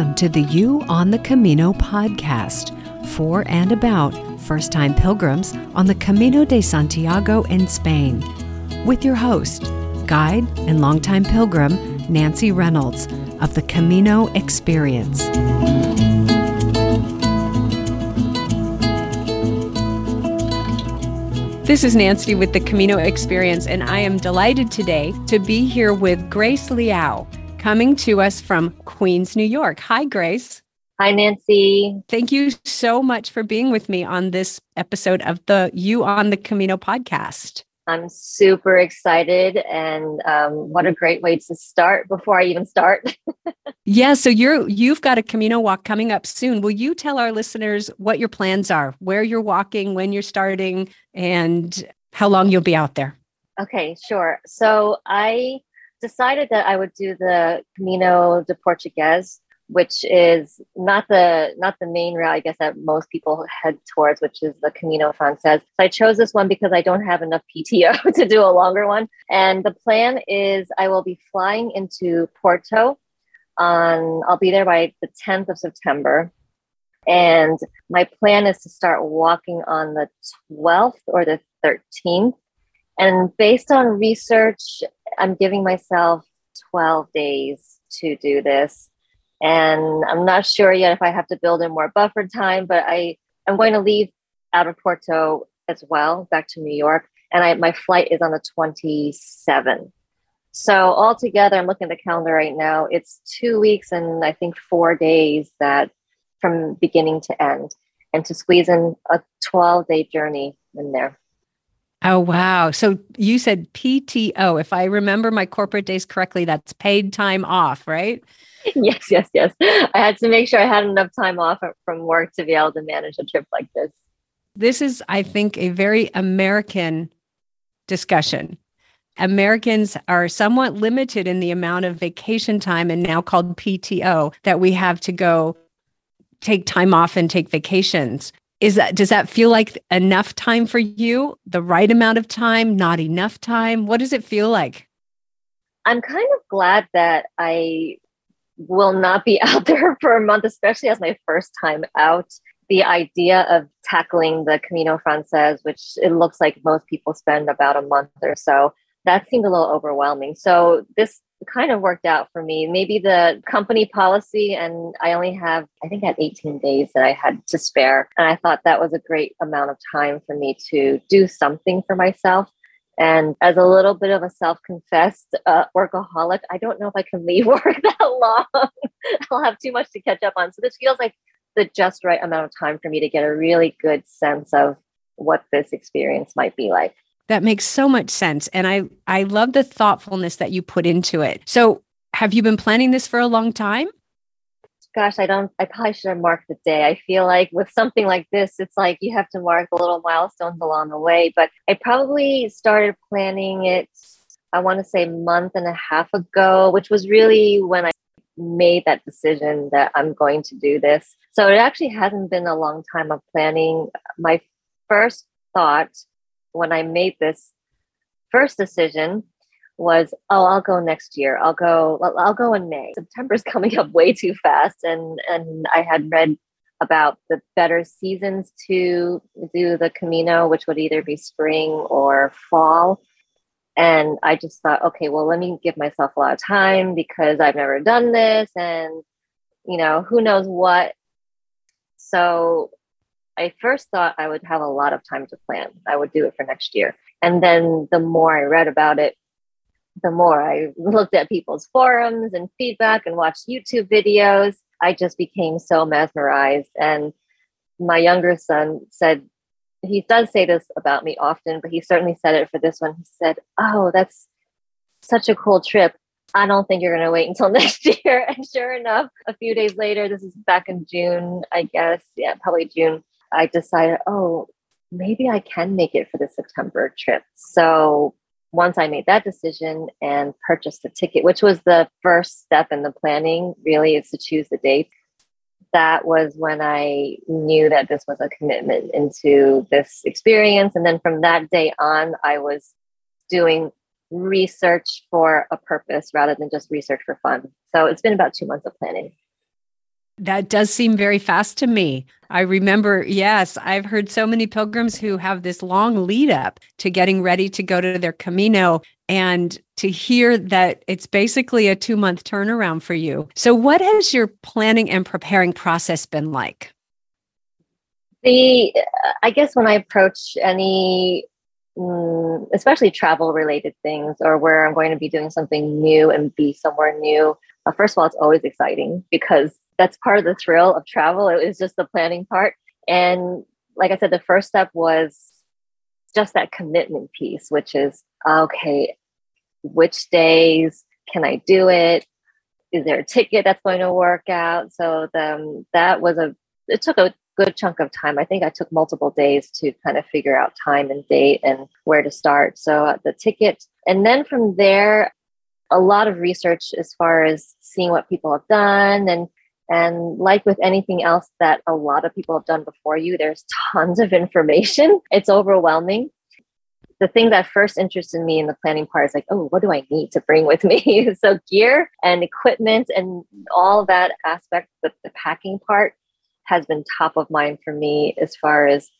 Welcome to the You on the Camino podcast for and about first time pilgrims on the Camino de Santiago in Spain, with your host, guide and longtime pilgrim Nancy Reynolds of the Camino Experience. This is Nancy with the Camino Experience, and I am delighted today to be here with Grace Liao, coming to us from Queens, New York. Hi, Grace. Hi, Nancy. Thank you so much for being with me on this episode of the You on the Camino podcast. I'm super excited, and um, what a great way to start before I even start. yeah, so you're you've got a Camino walk coming up soon. Will you tell our listeners what your plans are, where you're walking, when you're starting, and how long you'll be out there? Okay, sure. So I decided that I would do the Camino de Portugues which is not the not the main route I guess that most people head towards, which is the Camino Frances. So I chose this one because I don't have enough PTO to do a longer one. And the plan is I will be flying into Porto on I'll be there by the 10th of September. And my plan is to start walking on the 12th or the 13th. And based on research, I'm giving myself 12 days to do this and I'm not sure yet if I have to build in more buffer time, but I I'm going to leave out of Porto as well, back to New York, and I my flight is on the 27th. So altogether, I'm looking at the calendar right now. It's two weeks and I think four days that from beginning to end, and to squeeze in a 12 day journey in there. Oh, wow. So you said PTO. If I remember my corporate days correctly, that's paid time off, right? yes, yes, yes. I had to make sure I had enough time off from work to be able to manage a trip like this. This is, I think, a very American discussion. Americans are somewhat limited in the amount of vacation time and now called PTO that we have to go take time off and take vacations. Is that does that feel like enough time for you? The right amount of time, not enough time? What does it feel like? I'm kind of glad that I will not be out there for a month, especially as my first time out. The idea of tackling the Camino Frances, which it looks like most people spend about a month or so, that seemed a little overwhelming. So this kind of worked out for me. Maybe the company policy, and I only have, I think, I had 18 days that I had to spare. And I thought that was a great amount of time for me to do something for myself. And as a little bit of a self confessed uh, workaholic, I don't know if I can leave work that long. I'll have too much to catch up on. So this feels like the just right amount of time for me to get a really good sense of what this experience might be like. That makes so much sense. And I, I love the thoughtfulness that you put into it. So, have you been planning this for a long time? gosh, I don't, I probably should have marked the day. I feel like with something like this, it's like you have to mark the little milestones along the way. But I probably started planning it, I want to say, month and a half ago, which was really when I made that decision that I'm going to do this. So it actually hasn't been a long time of planning. My first thought when I made this first decision was oh i'll go next year. I'll go i'll go in may. September's coming up way too fast. And and i had read about the better seasons to do the camino which would either be spring or fall. And i just thought okay well let me give myself a lot of time because i've never done this. And you know who knows what. So i first thought i would have a lot of time to plan i would do it for next year and then the more i read about it the more I looked at people's forums and feedback and watched YouTube videos, I just became so mesmerized. And my younger son said, he does say this about me often, but he certainly said it for this one. He said, Oh, that's such a cool trip. I don't think you're going to wait until next year. And sure enough, a few days later, this is back in June, I guess. Yeah, probably June. I decided, oh, maybe I can make it for the September trip. So once I made that decision and purchased the ticket, which was the first step in the planning, really, is to choose the date. That was when I knew that this was a commitment into this experience. And then from that day on, I was doing research for a purpose rather than just research for fun. So it's been about two months of planning. That does seem very fast to me. I remember, yes, I've heard so many pilgrims who have this long lead up to getting ready to go to their Camino and to hear that it's basically a two month turnaround for you. So, what has your planning and preparing process been like? The, I guess when I approach any, mm, especially travel related things or where I'm going to be doing something new and be somewhere new, uh, first of all, it's always exciting because that's part of the thrill of travel. It was just the planning part. And like I said, the first step was just that commitment piece, which is okay, which days can I do it? Is there a ticket that's going to work out? So the, um, that was a, it took a good chunk of time. I think I took multiple days to kind of figure out time and date and where to start. So uh, the ticket, and then from there, a lot of research as far as seeing what people have done and and like with anything else that a lot of people have done before you, there's tons of information. It's overwhelming. The thing that first interested me in the planning part is like, oh, what do I need to bring with me? so, gear and equipment and all that aspect, the, the packing part has been top of mind for me as far as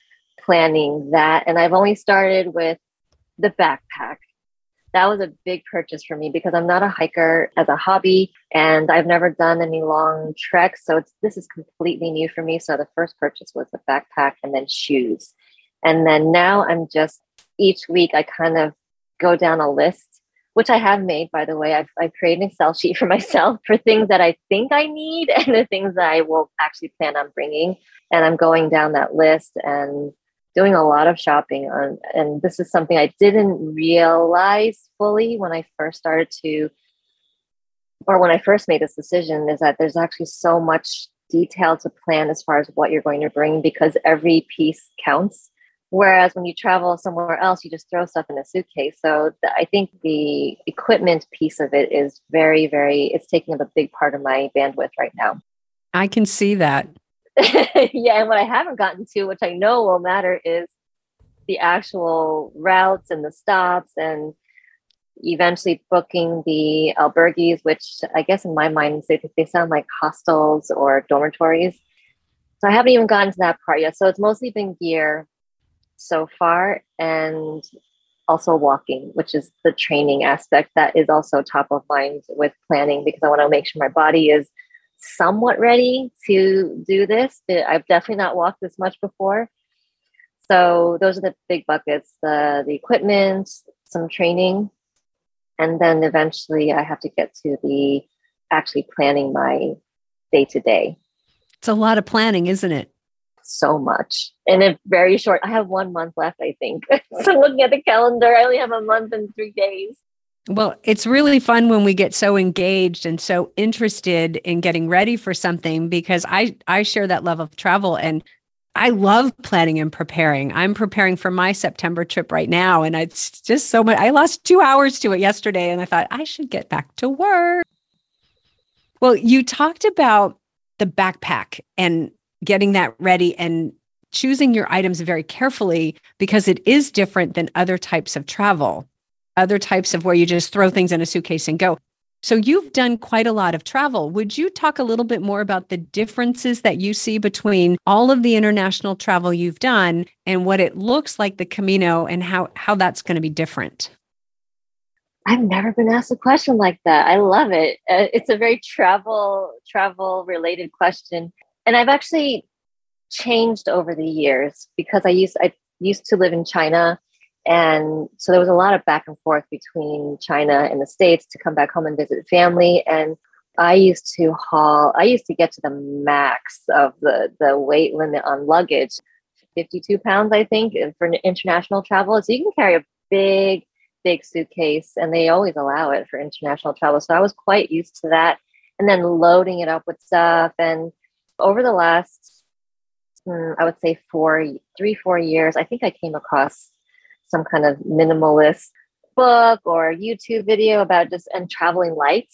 planning that. And I've only started with the backpack that was a big purchase for me because I'm not a hiker as a hobby and I've never done any long treks. So it's, this is completely new for me. So the first purchase was a backpack and then shoes. And then now I'm just each week I kind of go down a list, which I have made, by the way. I've, I've created an Excel sheet for myself for things that I think I need and the things that I will actually plan on bringing. And I'm going down that list and doing a lot of shopping on and this is something I didn't realize fully when I first started to or when I first made this decision is that there's actually so much detail to plan as far as what you're going to bring because every piece counts. Whereas when you travel somewhere else you just throw stuff in a suitcase. So i think the equipment piece of it is very very it's taking up a big part of my bandwidth right now. I can see that yeah, and what I haven't gotten to, which I know will matter, is the actual routes and the stops and eventually booking the albergues, which I guess in my mind they, they sound like hostels or dormitories. So I haven't even gotten to that part yet. So it's mostly been gear so far and also walking, which is the training aspect that is also top of mind with planning because I want to make sure my body is somewhat ready to do this. I've definitely not walked this much before. So those are the big buckets, the the equipment, some training, and then eventually I have to get to the actually planning my day to day. It's a lot of planning, isn't it? So much. In a very short, I have one month left, I think. so looking at the calendar, I only have a month and three days. Well, it's really fun when we get so engaged and so interested in getting ready for something because I I share that love of travel and I love planning and preparing. I'm preparing for my September trip right now and it's just so much I lost 2 hours to it yesterday and I thought I should get back to work. Well, you talked about the backpack and getting that ready and choosing your items very carefully because it is different than other types of travel other types of where you just throw things in a suitcase and go. So you've done quite a lot of travel. Would you talk a little bit more about the differences that you see between all of the international travel you've done and what it looks like the Camino and how how that's going to be different? I've never been asked a question like that. I love it. Uh, it's a very travel travel related question, and I've actually changed over the years because I used I used to live in China and so there was a lot of back and forth between China and the States to come back home and visit family. And I used to haul, I used to get to the max of the, the weight limit on luggage, 52 pounds, I think, for international travel. So you can carry a big, big suitcase, and they always allow it for international travel. So I was quite used to that. And then loading it up with stuff. And over the last, hmm, I would say four, three, four years, I think I came across some kind of minimalist book or YouTube video about just and traveling light.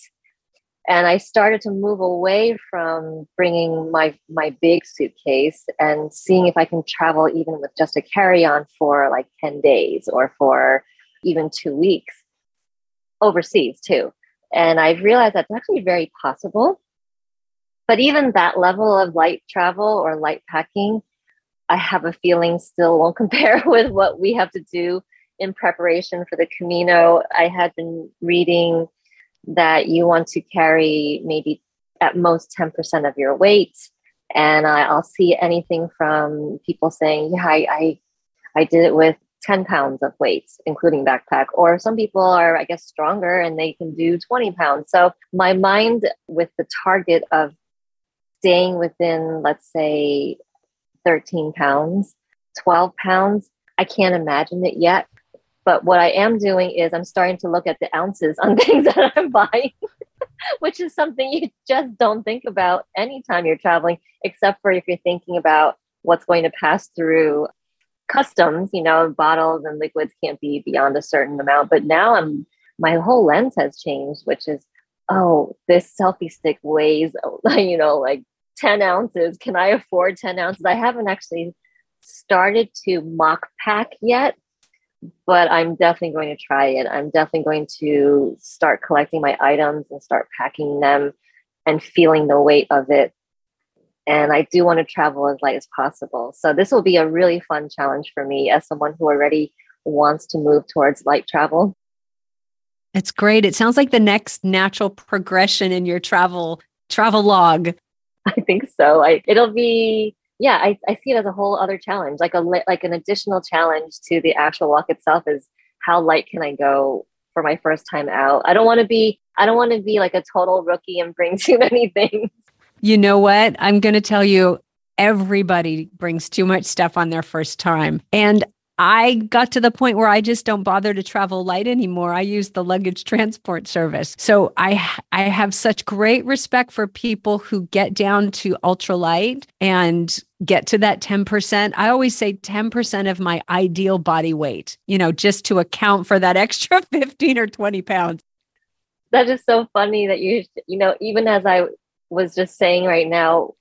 And I started to move away from bringing my my big suitcase and seeing if I can travel even with just a carry-on for like 10 days or for even 2 weeks overseas too. And I've realized that's actually very possible. But even that level of light travel or light packing, I have a feeling still won't compare with what we have to do in preparation for the Camino. I had been reading that you want to carry maybe at most 10% of your weight. And I, will see anything from people saying, yeah, I, I, I did it with 10 pounds of weight, including backpack. Or some people are, I guess, stronger and they can do 20 pounds. So my mind with the target of staying within, let's say, 13 pounds, 12 pounds, I can't imagine it yet. But what I am doing is I'm starting to look at the ounces on things that I'm buying, which is something you just don't think about anytime you're traveling, except for if you're thinking about what's going to pass through customs, you know, bottles and liquids can't be beyond a certain amount. But now I'm my whole lens has changed, which is, oh, this selfie stick weighs, you know, like 10 ounces. Can I afford 10 ounces? I haven't actually started to mock pack yet but I'm definitely going to try it. I'm definitely going to start collecting my items and start packing them and feeling the weight of it. And I do want to travel as light as possible. So this will be a really fun challenge for me as someone who already wants to move towards light travel. It's great. It sounds like the next natural progression in your travel travel log. I think so. I, it'll be yeah, I, I see it as a whole other challenge, like a like an additional challenge to the actual walk itself is how light can I go for my first time out? I don't want to be I don't want to be like a total rookie and bring too many things. You know what? I'm going to tell you everybody brings too much stuff on their first time. And I got to the point where I just don't bother to travel light anymore. I use the luggage transport service. So I I have such great respect for people who get down to ultralight and get to that 10%. I always say 10% of my ideal body weight, you know, just to account for that extra 15 or 20 pounds. That is so funny that you you know, even as I was just saying right now,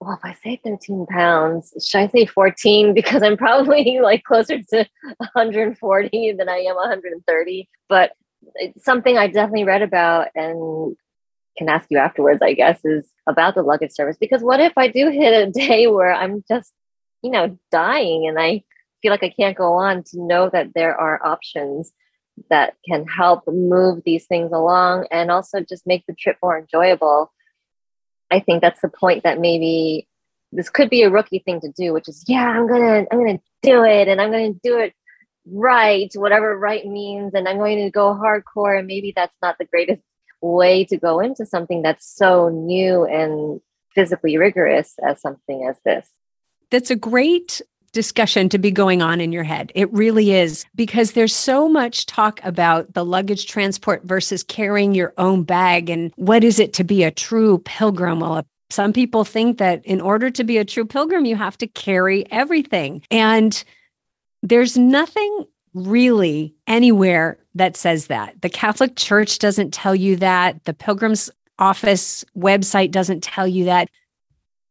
well, if I say 13 pounds, should I say 14? Because I'm probably like closer to 140 than I am 130. But it's something I definitely read about and can ask you afterwards, I guess, is about the luggage service. Because what if I do hit a day where I'm just, you know, dying and I feel like I can't go on to know that there are options that can help move these things along and also just make the trip more enjoyable I think that's the point that maybe this could be a rookie thing to do, which is, yeah, I'm gonna, I'm gonna do it, and I'm gonna do it right, whatever right means, and I'm going to go hardcore. And maybe that's not the greatest way to go into something that's so new and physically rigorous as something as this. That's a great discussion to be going on in your head. It really is because there's so much talk about the luggage transport versus carrying your own bag and what is it to be a true pilgrim? Well, some people think that in order to be a true pilgrim, you have to carry everything. And there's nothing really anywhere that says that. The Catholic Church doesn't tell you that. The Pilgrim's Office website doesn't tell you that.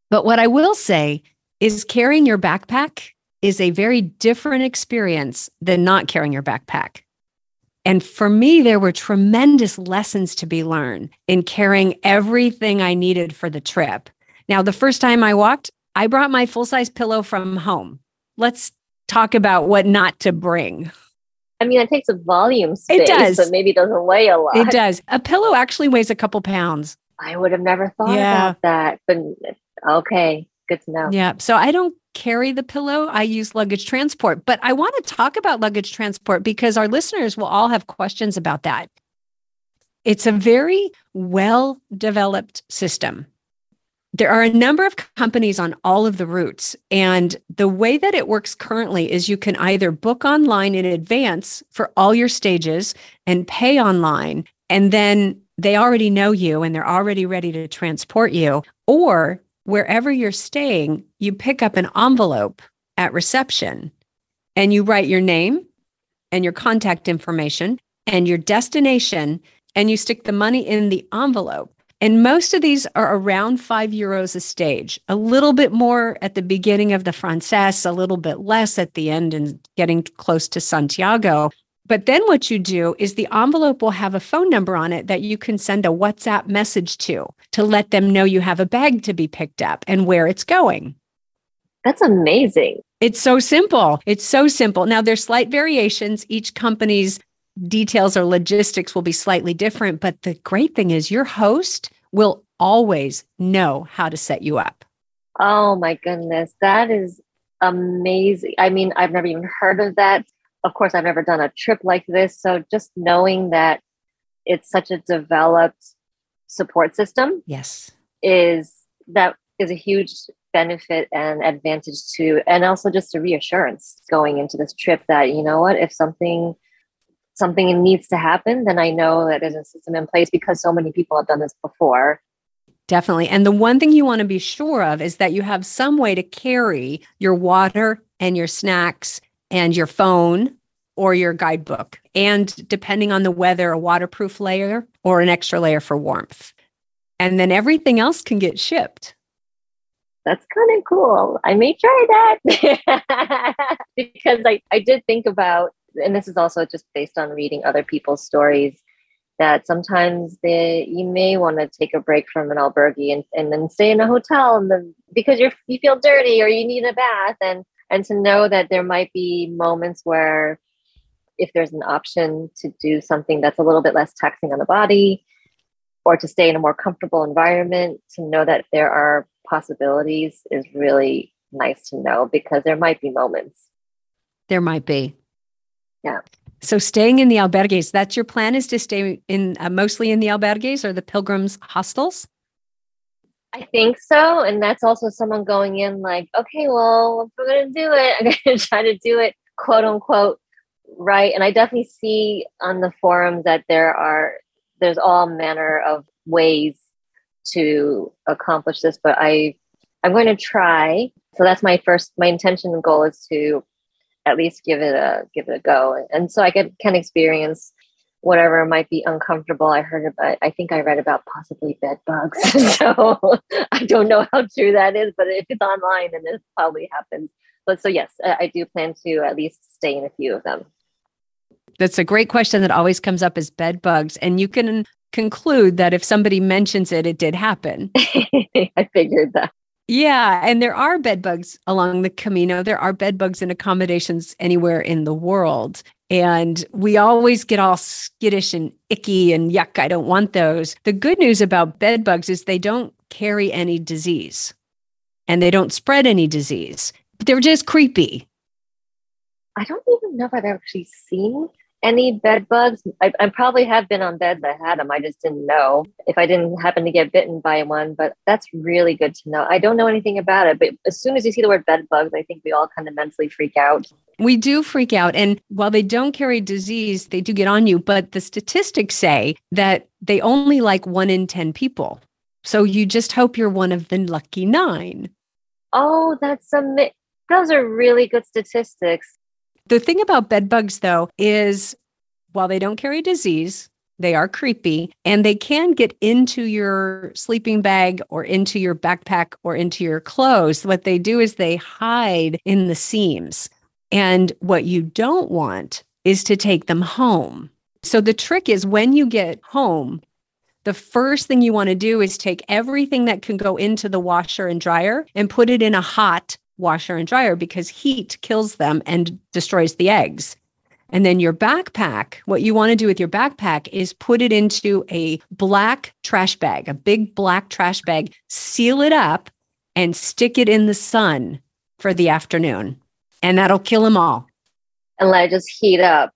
But what I will say is carrying your backpack is a very different experience than not carrying your backpack. And for me, there were tremendous lessons to be learned in carrying everything I needed for the trip. Now, the first time I walked, I brought my full size pillow from home. Let's talk about what not to bring. I mean, it takes a volume space, it does. but maybe doesn't weigh a lot. It does. A pillow actually weighs a couple pounds. I would have never thought yeah. about that, but okay good to know. Yeah. So I don't carry the pillow. I use luggage transport. But I want to talk about luggage transport because our listeners will all have questions about that. It's a very well developed system. There are a number of companies on all of the routes. And the way that it works currently is you can either book online in advance for all your stages and pay online. And then they already know you and they're already ready to transport you. Or wherever you're staying, you pick up an envelope at reception and you write your name and your contact information and your destination and you stick the money in the envelope. And most of these are around five euros a stage, a little bit more at the beginning of the Frances, a little bit less at the end and getting close to Santiago. But then what you do is the envelope will have a phone number on it that you can send a WhatsApp message to to let them know you have a bag to be picked up and where it's going. That's amazing. It's so simple. It's so simple. Now there's slight variations. Each company's details or logistics will be slightly different, but the great thing is your host will always know how to set you up. Oh my goodness. That is amazing. I mean, I've never even heard of that. Of course, I've never done a trip like this. So just knowing that it's such a developed support system. Yes. Is that is a huge benefit and advantage to and also just a reassurance going into this trip that you know what if something something needs to happen then i know that there's a system in place because so many people have done this before definitely and the one thing you want to be sure of is that you have some way to carry your water and your snacks and your phone or your guidebook. And depending on the weather a waterproof layer or an extra layer for warmth. And then everything else can get shipped. That's kind of cool. I may try that. Because I, I did think about, and this is also just based on reading other people's stories, that sometimes they, you may want to take a break from an albergue and, and then stay in a hotel and then because you're you feel dirty or you need a bath and and to know that there might be moments where if there's an option to do something that's a little bit less taxing on the body or to stay in a more comfortable environment to know that there are possibilities is really nice to know because there might be moments. There might be. Yeah. So staying in the albergues, that's your plan is to stay in uh, mostly in the albergues or the pilgrims hostels? I think so. And that's also someone going in like, okay, well, if we're going to do it, I'm going to try to do it, quote unquote, right. And I definitely see on the forums that there are, there's all manner of ways to accomplish this, but I I'm going to try. So that's my first my intention and goal is to at least give it a give it a go, and so I can can experience whatever might be uncomfortable. I heard about I think I read about possibly bed bugs, so I don't know how true that is, but if it's online, then it probably happens. But so yes, I do plan to at least stay in a few of them. That's a great question that always comes up is bed bugs. And you can conclude that if somebody mentions it, it did happen. I figured that. Yeah. And there are bed bugs along the Camino. There are bed bugs in accommodations anywhere in the world. And we always get all skittish and icky and yuck, I don't want those. The good news about bed bugs is they don't carry any disease and they don't spread any disease. They're just creepy. I don't even know if I've actually seen any bed bugs. I, I, probably have been on beds that had them. I just didn't know if I didn't happen to get bitten by one. But that's really good to know. I don't know anything about it, but as soon as you see the word bed bugs, I think we all kind of mentally freak out. We do freak out. And while they don't carry disease, they do get on you. But the statistics say that they only like one in 10 people. So you just hope you're one of the lucky nine. Oh, that's a. Those are really good statistics. The thing about bed bugs, though, is while they don't carry disease, they are creepy and they can get into your sleeping bag or into your backpack or into your clothes. What they do is they hide in the seams. And what you don't want is to take them home. So the trick is when you get home, the first thing you want to do is take everything that can go into the washer and dryer and put it in a hot washer and dryer because heat kills them and destroys the eggs. And then your backpack, what you want to do with your backpack is put it into a black trash bag, a big black trash bag, seal it up and stick it in the sun for the afternoon. And that'll kill them all. And let it just heat up.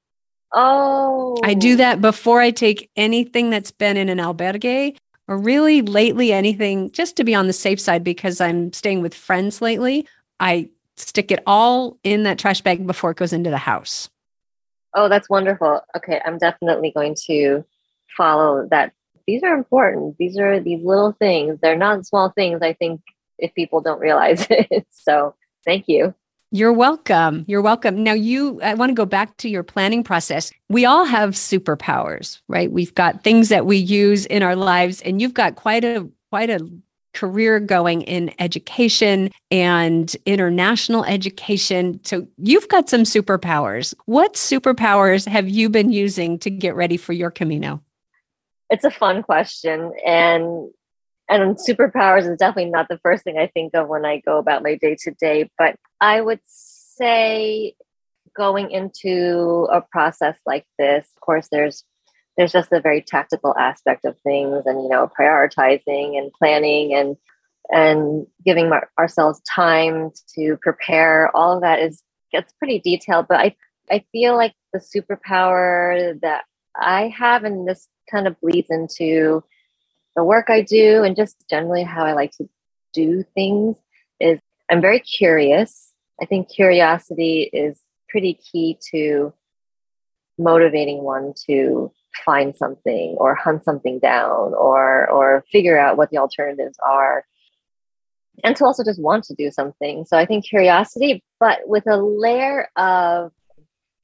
Oh. I do that before I take anything that's been in an albergue or really lately anything just to be on the safe side because I'm staying with friends lately. I stick it all in that trash bag before it goes into the house. Oh, that's wonderful. Okay, I'm definitely going to follow that. These are important. These are these little things. They're not small things, I think, if people don't realize it. so thank you. You're welcome. You're welcome. Now, you, I want to go back to your planning process. We all have superpowers, right? We've got things that we use in our lives, and you've got quite a quite a career going in education and international education. So you've got some superpowers. What superpowers have you been using to get ready for your Camino? It's a fun question. And and superpowers is definitely not the first thing I think of when I go about my day to day. But I would say going into a process like this, of course, there's there's just a very tactical aspect of things and you know prioritizing and planning and and giving our, ourselves time to prepare. All of that is gets pretty detailed but i i feel like the superpower that i have and this kind of bleeds into the work i do and just generally how i like to do things is i'm very curious. I think curiosity is pretty key to motivating one to find something or hunt something down or or figure out what the alternatives are. And to also just want to do something. So i think curiosity but with a layer of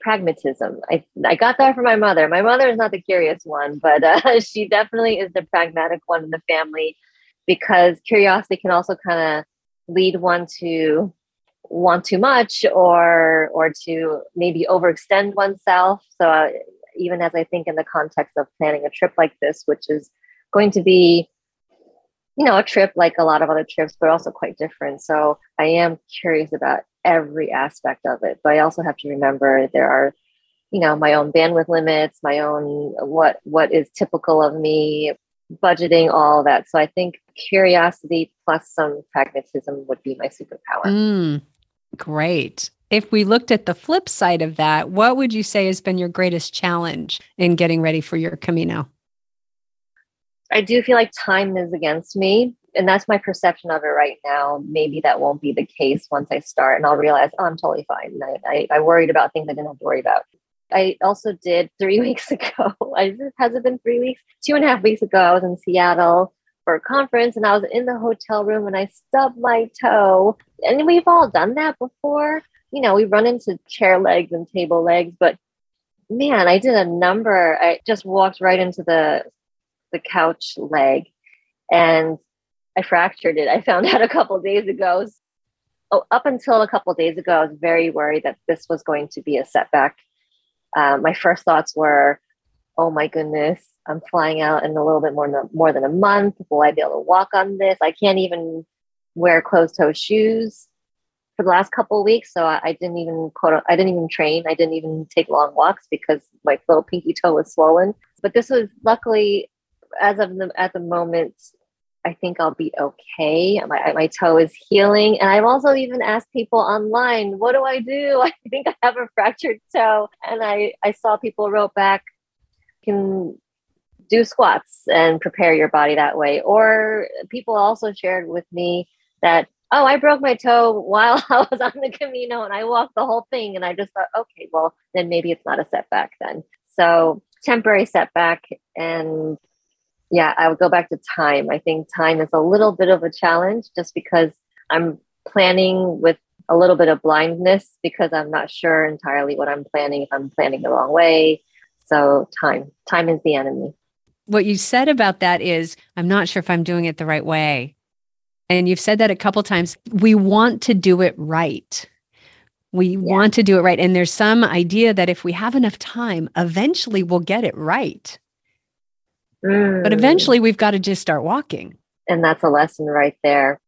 pragmatism. I, I got that from my mother. My mother is not the curious one but uh, she definitely is the pragmatic one in the family because curiosity can also kind of lead one to want too much or or to maybe overextend oneself. So uh, even as I think in the context of planning a trip like this, which is going to be, you know, a trip like a lot of other trips, but also quite different. So I am curious about every aspect of it. But I also have to remember there are, you know, my own bandwidth limits, my own what what is typical of me, budgeting, all that. So I think curiosity plus some pragmatism would be my superpower. Mm, great. If we looked at the flip side of that, what would you say has been your greatest challenge in getting ready for your Camino? I do feel like time is against me. And that's my perception of it right now. Maybe that won't be the case once I start and I'll realize, oh, I'm totally fine. I, I, I worried about things I didn't have to worry about. I also did three weeks ago. Has it been three weeks? Two and a half weeks ago, I was in Seattle for a conference and I was in the hotel room and I stubbed my toe. And we've all done that before you know, we run into chair legs and table legs, but man, I did a number. I just walked right into the the couch leg and I fractured it. I found out a couple days ago. Oh, up until a couple days ago, I was very worried that this was going to be a setback. Um, my first thoughts were, "Oh my goodness, I'm flying out in a little bit more than, more than a month. Will I be able to walk on this? I can't even wear closed toe shoes for the last couple of weeks. So I, I, didn't even quote, I didn't even train. I didn't even take long walks because my little pinky toe was swollen. But this was luckily, as of the at the moment, I think I'll be okay. My my toe is healing, and I've also even asked people online, "What do I do? I think I have a fractured toe." And I I saw people wrote back, "Can do squats and prepare your body that way." Or people also shared with me that oh, I broke my toe while I was on the Camino and I walked the whole thing. And I just thought, okay, well, then maybe it's not a setback then. So temporary setback. And yeah, I would go back to time. I think time is a little bit of a challenge just because I'm planning with a little bit of blindness because I'm not sure entirely what I'm planning, if I'm planning the wrong way. So time, time is the enemy. What you said about that is, I'm not sure if I'm doing it the right way and you've said that a couple times. We want to do it right. We yeah. want to do it right. And there's some idea that if we have enough time eventually we'll get it right. Mm. but eventually we've got to just start walking. And that's a lesson right there.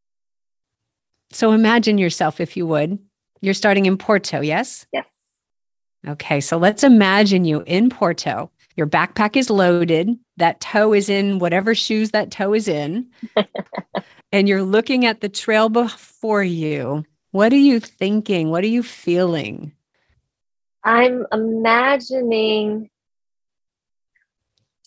So imagine yourself if you would. You're starting in porto yes? Yes. Okay so let's imagine you in porto your backpack is loaded that toe is in whatever shoes that toe is in and you're looking at the trail before you, what are you thinking? What are you feeling? I'm imagining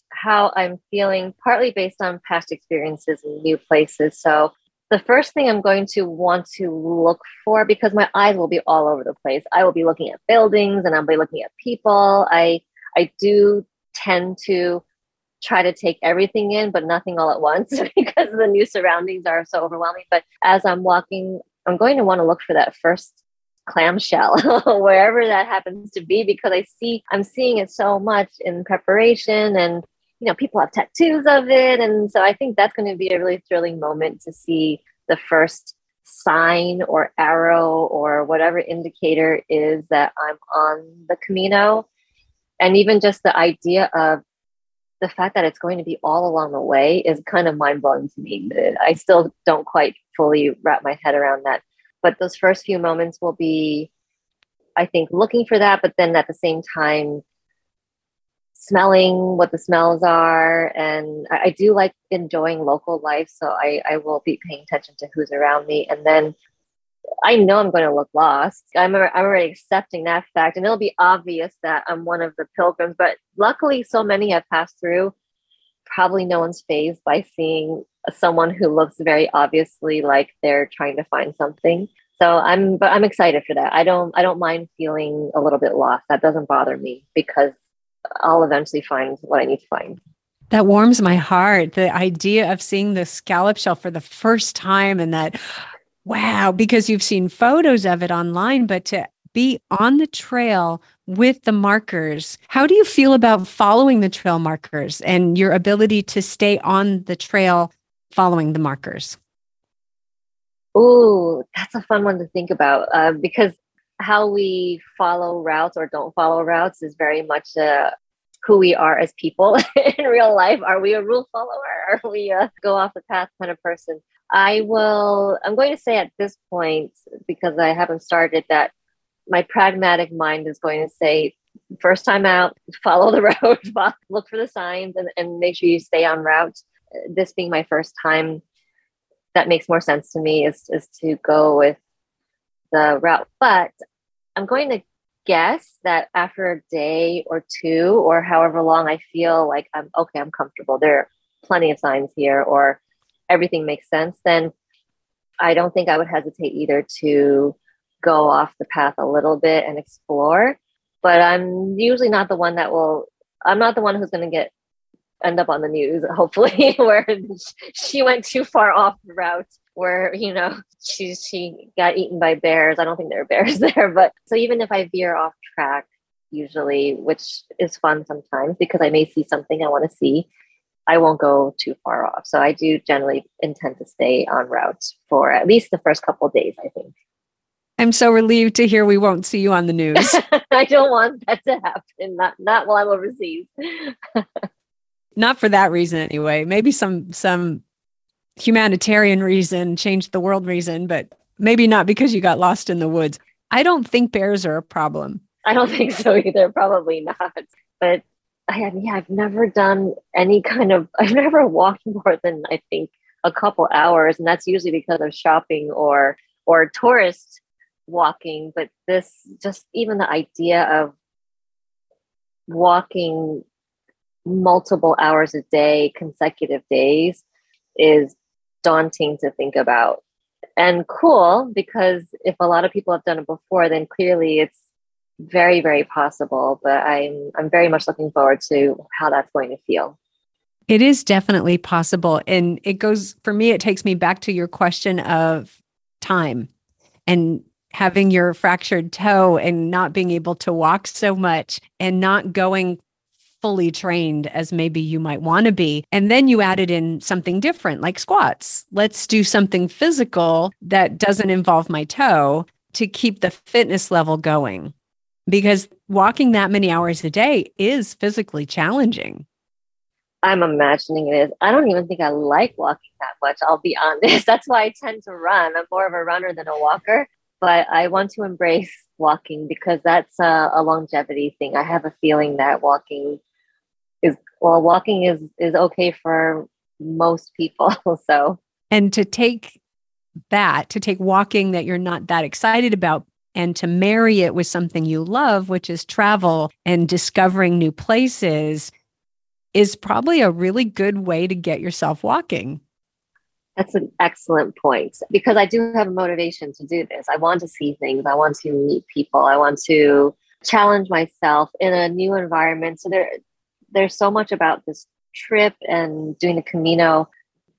how I'm feeling, partly based on past experiences in new places. So, the first thing I'm going to want to look for, because my eyes will be all over the place, I will be looking at buildings and I'll be looking at people. I I do tend to try to take everything in, but nothing all at once because the new surroundings are so overwhelming. But as I'm walking, I'm going to want to look for that first clamshell wherever that happens to be because I see I'm seeing it so much in preparation and you know, people have tattoos of it. And so I think that's going to be a really thrilling moment to see the first sign or arrow or whatever indicator is that I'm on the Camino. And even just the idea of the fact that it's going to be all along the way is kind of mind blowing to me. I still don't quite fully wrap my head around that. But those first few moments will be, I think, looking for that, but then at the same time, smelling what the smells are. And I, I do like enjoying local life. So I, I will be paying attention to who's around me. And then I know I'm going to look lost. I'm, I'm already accepting that fact. And it'll be obvious that I'm one of the pilgrims. But luckily, so many have passed through. Probably no one's fazed by seeing someone who looks very obviously like they're trying to find something. So I'm, but I'm excited for that. I don't, I don't mind feeling a little bit lost. That doesn't bother me because I'll eventually find what I need to find. That warms my heart. The idea of seeing the scallop shell for the first time and that, wow, because you've seen photos of it online, but to be on the trail with the markers, how do you feel about following the trail markers and your ability to stay on the trail following the markers? Oh, that's a fun one to think about uh, because how we follow routes or don't follow routes is very much uh, who we are as people in real life. Are we a rule follower? Are we a go off the path kind of person? I will, I'm going to say at this point, because I haven't started that, my pragmatic mind is going to say, first time out, follow the road, look for the signs, and, and make sure you stay on route. This being my first time, that makes more sense to me is, is to go with the route. But I'm going to guess that after a day or two, or however long I feel like I'm okay, I'm comfortable, there are plenty of signs here, or everything makes sense, then I don't think I would hesitate either to go off the path a little bit and explore. But I'm usually not the one that will, I'm not the one who's going to get end up on the news, hopefully, where she went too far off the route where you know she she got eaten by bears. I don't think there are bears there, but so even if I veer off track, usually, which is fun sometimes because I may see something I want to see, I won't go too far off. So I do generally intend to stay on route for at least the first couple days. I think. I'm so relieved to hear we won't see you on the news. I don't want that to happen. Not not while I'm overseas. not for that reason anyway. Maybe some some humanitarian reason, change the world reason, but maybe not because you got lost in the woods. I don't think bears are a problem. I don't think so either. Probably not. But I have, yeah, I've never done any kind of, I've never walked more than I think a couple hours. And that's usually because of shopping or, or tourist walking. But this, just even the idea of walking multiple hours a day, consecutive days, is daunting to think about and cool because if a lot of people have done it before then clearly it's very very possible but i'm i'm very much looking forward to how that's going to feel it is definitely possible and it goes for me it takes me back to your question of time and having your fractured toe and not being able to walk so much and not going fully trained as maybe you might want to be. And then you added in something different like squats. Let's do something physical that doesn't involve my toe to keep the fitness level going. Because walking that many hours a day is physically challenging. I'm imagining it is. I don't even think I like walking that much. I'll be honest. That's why I tend to run. I'm more of a runner than a walker, but I want to embrace walking because that's a, a longevity thing. I have a feeling that walking is well walking is is okay for most people so and to take that to take walking that you're not that excited about and to marry it with something you love which is travel and discovering new places is probably a really good way to get yourself walking that's an excellent point because I do have a motivation to do this. I want to see things. I want to meet people. I want to challenge myself in a new environment. So there there's so much about this trip and doing the Camino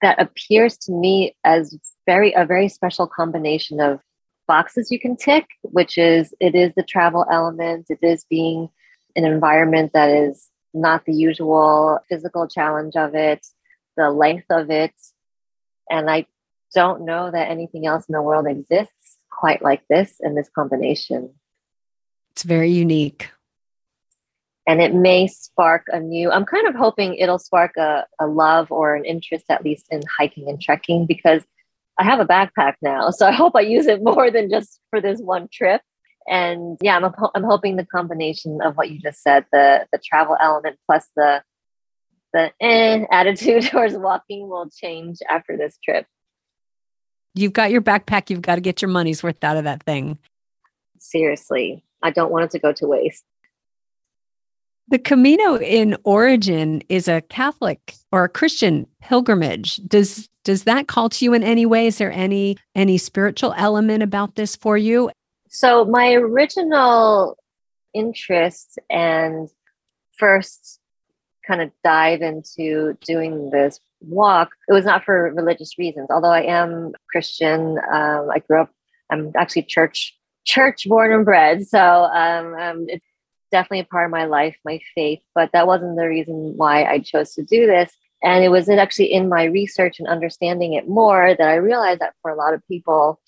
that appears to me as very a very special combination of boxes you can tick, which is it is the travel element, it is being an environment that is not the usual physical challenge of it, the length of it. And I don't know that anything else in the world exists quite like this in this combination. It's very unique. And it may spark a new, I'm kind of hoping it'll spark a, a love or an interest, at least in hiking and trekking, because I have a backpack now. So I hope I use it more than just for this one trip. And yeah, I'm, I'm hoping the combination of what you just said, the, the travel element plus the, the eh, attitude towards walking will change after this trip. You've got your backpack. You've got to get your money's worth out of that thing. Seriously, I don't want it to go to waste. The Camino in origin is a Catholic or a Christian pilgrimage. Does does that call to you in any way? Is there any any spiritual element about this for you? So my original interest and first kind of dive into doing this walk, it was not for religious reasons. Although I am Christian, um, I grew up. I'm actually church church born and bred, so um, um, it's definitely a part of my life, my faith. But that wasn't the reason why I chose to do this. And it was actually in my research and understanding it more that I realized that for a lot of people,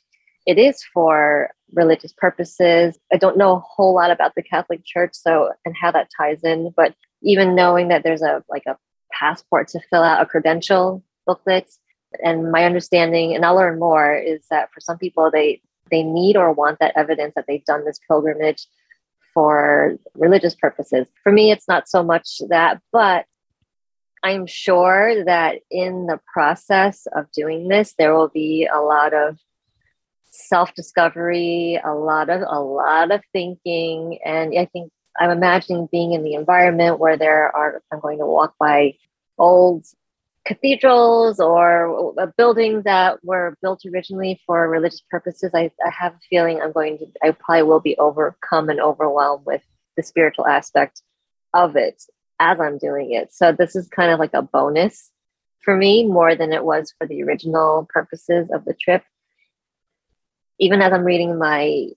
it is for religious purposes. I don't know a whole lot about the Catholic Church, so and how that ties in, but even knowing that there's a like a passport to fill out a credential booklet and my understanding and I'll learn more is that for some people they they need or want that evidence that they've done this pilgrimage for religious purposes. For me it's not so much that, but I'm sure that in the process of doing this there will be a lot of self discovery, a lot of a lot of thinking, and I think I'm imagining being in the environment where there are. I'm going to walk by old cathedrals or a buildings that were built originally for religious purposes. I, I have a feeling I'm going to. I probably will be overcome and overwhelmed with the spiritual aspect of it as I'm doing it. So this is kind of like a bonus for me more than it was for the original purposes of the trip even as I'm reading my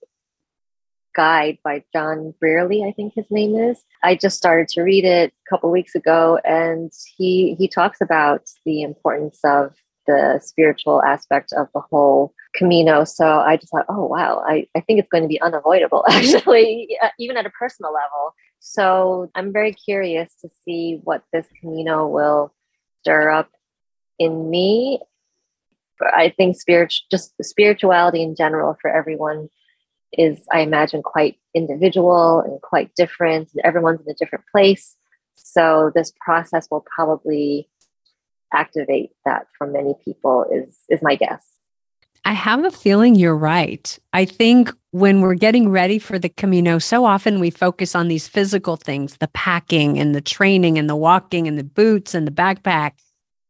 guide by John Brierley, I think his name is. I just started to read it a couple weeks ago, and he he talks about the importance of the spiritual aspect of the whole Camino. So I just thought, oh wow, I, I think it's going to be unavoidable actually, even at a personal level. So I'm very curious to see what this Camino will stir up in me I think spirit, just spirituality in general for everyone is, I imagine, quite individual and quite different. And everyone's in a different place. So this process will probably activate that for many people. Is is my guess. I have a feeling you're right. I think when we're getting ready for the Camino, so often we focus on these physical things the packing and the training and the walking and the boots and the backpack.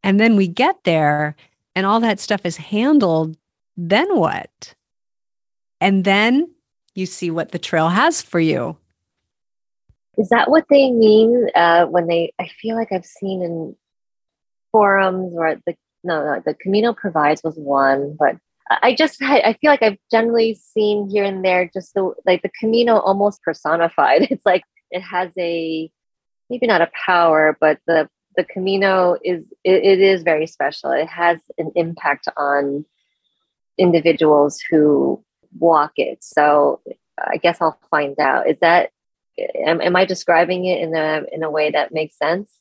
And then we get there and all that stuff is handled, then what? And then you see what the trail has for you. Is that what they mean uh, when they? I feel like I've seen in forums or the no, no, the Camino provides was one, but I just I feel like I've generally seen here and there just the like the Camino almost personified. It's like it has a maybe not a power, but the the Camino is it, it is very special. It has an impact on individuals who walk it. So I guess I'll find out. Is that am, am I describing it in a in a way that makes sense?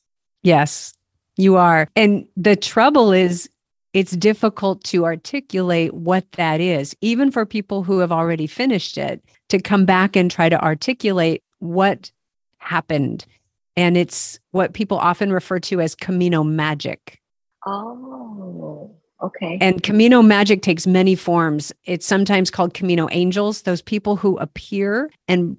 Yes, you are. And the trouble is it's difficult to articulate what that is, even for people who have already finished it, to come back and try to articulate what happened and it's what people often refer to as Camino magic. Oh, okay. And Camino magic takes many forms. It's sometimes called Camino angels, those people who appear and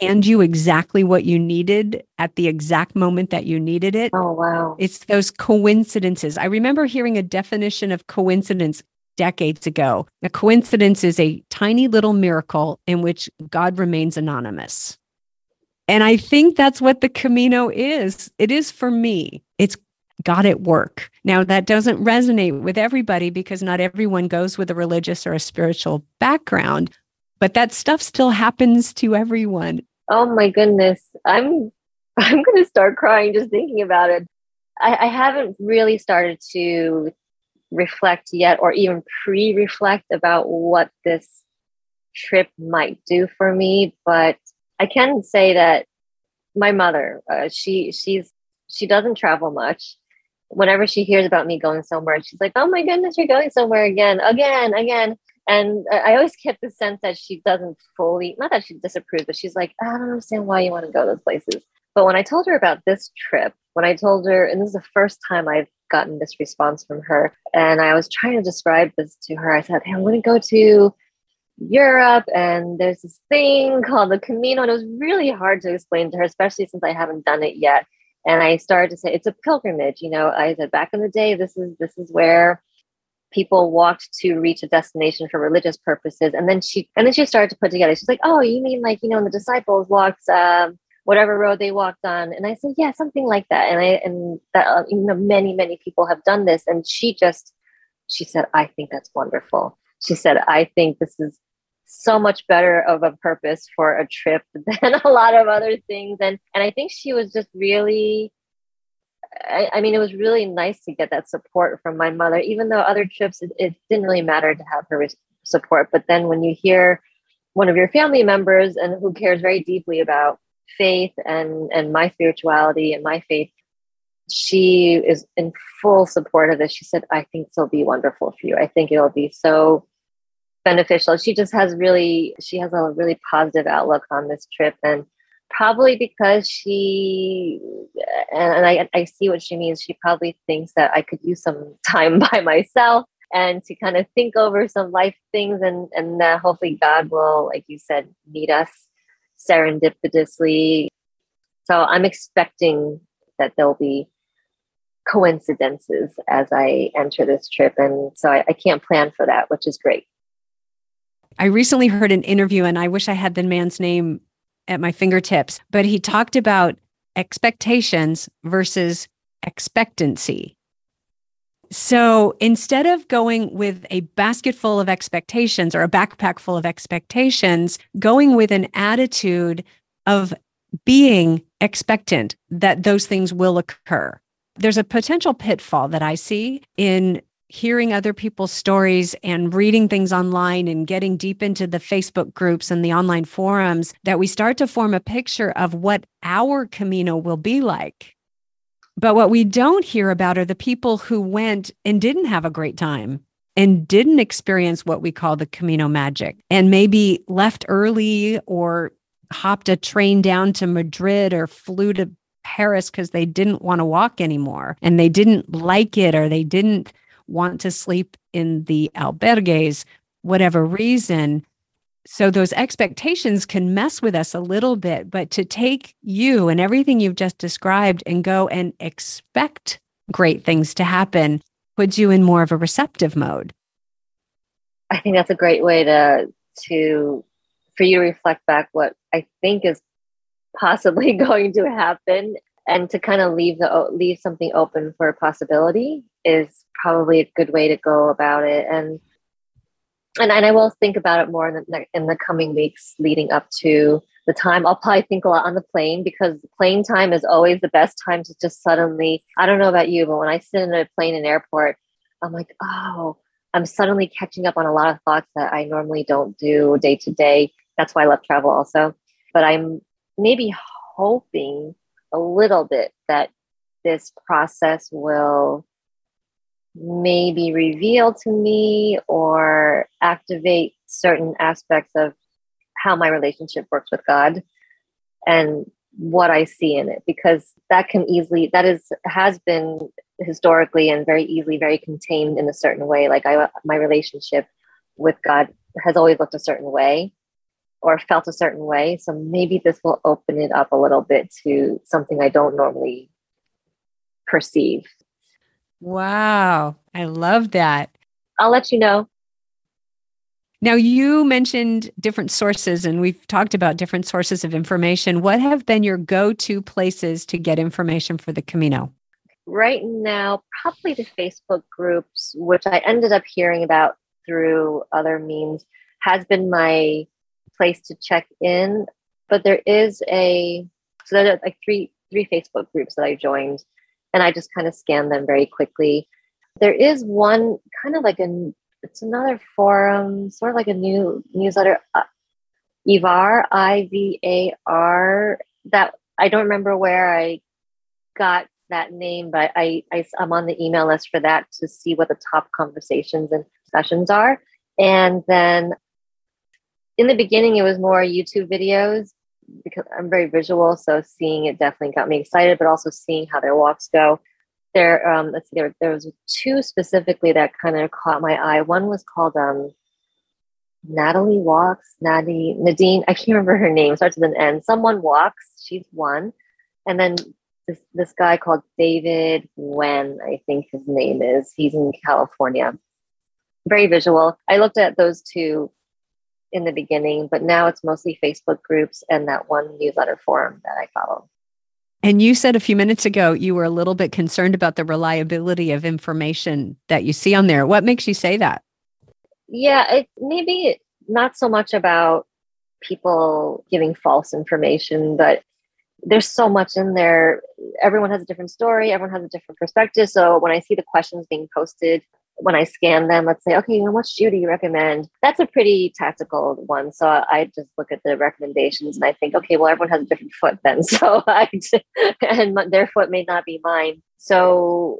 hand you exactly what you needed at the exact moment that you needed it. Oh, wow. It's those coincidences. I remember hearing a definition of coincidence decades ago. A coincidence is a tiny little miracle in which God remains anonymous. And I think that's what the Camino is. It is for me. It's God it work. Now, that doesn't resonate with everybody because not everyone goes with a religious or a spiritual background, but that stuff still happens to everyone. Oh my goodness. I'm I'm to start crying just thinking about it. I, I haven't really started to reflect yet or even pre reflect about what this trip might do for me. But I can say that my mother, uh, she, she's, she doesn't travel much. Whenever she hears about me going somewhere, she's like, "Oh my goodness, you're going somewhere again, again, again." And I always get the sense that she doesn't fully, not that she disapproves, but she's like, I don't understand why you want to go those places. But when I told her about this trip, when I told her, and this is the first time I've gotten this response from her, and I was trying to describe this to her, I said, hey, I'm going to go to Europe, and there's this thing called the Camino. And it was really hard to explain to her, especially since I haven't done it yet. And I started to say, it's a pilgrimage. You know, I said, back in the day, this is this is where people walked to reach a destination for religious purposes. And then she and then she started to put together she's like oh you mean like you know the disciples walked um, whatever road they walked on? And i said yeah something like that. And i and that uh, you know many many people have done this. And she just she said i think that's wonderful. She said i think this is so much better of a purpose for a trip than a lot of other things. And and i think she was just really I, I, mean, it was really nice to get that support from my mother, even though other trips, it, it didn't really matter to have her support. But then when you hear one of your family members and who cares very deeply about faith and and my spirituality and my faith she is in full support of this. She said i think this will be wonderful for you. I think it'll be so beneficial she just has really she has a really positive outlook on this trip and probably because she and I, I see what she means she probably thinks that i could use some time by myself and to kind of think over some life things and and that hopefully god will like you said meet us serendipitously. So I'm expecting that there'll be coincidences as I enter this trip. And so I, I, can't plan for that, which is great. I recently heard an interview, and I wish I had the man's name at my fingertips, but he talked about expectations versus expectancy. So instead of going with a basket full of expectations or a backpack full of expectations, going with an attitude of being expectant that those things will occur. There's a potential pitfall that I see in hearing other people's stories and reading things online and getting deep into the Facebook groups and the online forums that we start to form a picture of what our Camino will be like. But what we don't hear about are the people who went and didn't have a great time and didn't experience what we call the Camino magic and maybe left early or hopped a train down to Madrid or flew to Paris because they didn't want to walk anymore and they didn't like it or they didn't want to sleep in the albergues, whatever reason. So those expectations can mess with us a little bit but to take you and everything you've just described and go and expect great things to happen puts you in more of a receptive mode. I think that's a great way to to for you to reflect back what i think is possibly going to happen and to kind of leave the leave something open for a possibility is probably a good way to go about it and and, and I will think about it more in the, in the coming weeks leading up to the time. I'll probably think a lot on the plane because plane time is always the best time to just suddenly, I don't know about you, but when I sit in a plane in airport, I'm like, oh, I'm suddenly catching up on a lot of thoughts that I normally don't do day to day. That's why I love travel also. But I'm maybe hoping a little bit that this process will maybe reveal to me or activate certain aspects of how my relationship works with God and what I see in it because that can easily that is has been historically and very easily very contained in a certain way. Like I my relationship with God has always looked a certain way or felt a certain way so maybe this will open it up a little bit to something I don't normally perceive Wow. I love that. I'll let you know. Now, you mentioned different sources, and we've talked about different sources of information. What have been your go to places to get information for the Camino? Right now, probably the Facebook groups, which I ended up hearing about through other means, has been my place to check in. But there is a, so there are like three three Facebook groups that I joined, and I just kind of scanned them very quickly. There is one kind of like a it's another forum, sort of like a new newsletter, uh, Ivar I V A R. That I don't remember where I got that name, but I, I I'm on the email list for that to see what the top conversations and discussions are. And then in the beginning, it was more YouTube videos because I'm very visual, so seeing it definitely got me excited. But also seeing how their walks go. There, um, let's see, there, there was two specifically that kind of caught my eye. One was called um, Natalie Walks, Nadine, Nadine. I can't remember her name. Starts with an N. Someone walks. She's one, and then this this guy called David Wen, I think his name is. He's in California. Very visual. I looked at those two in the beginning, but now it's mostly Facebook groups and that one newsletter forum that I follow. And you said a few minutes ago you were a little bit concerned about the reliability of information that you see on there. What makes you say that? Yeah, it maybe not so much about people giving false information, but there's so much in there. Everyone has a different story, everyone has a different perspective. So when I see the questions being posted, when I scan them, let's say, okay, you what shoe do you recommend? That's a pretty tactical one. So I just look at the recommendations and I think, okay, well, everyone has a different foot then. So I, and their foot may not be mine. So,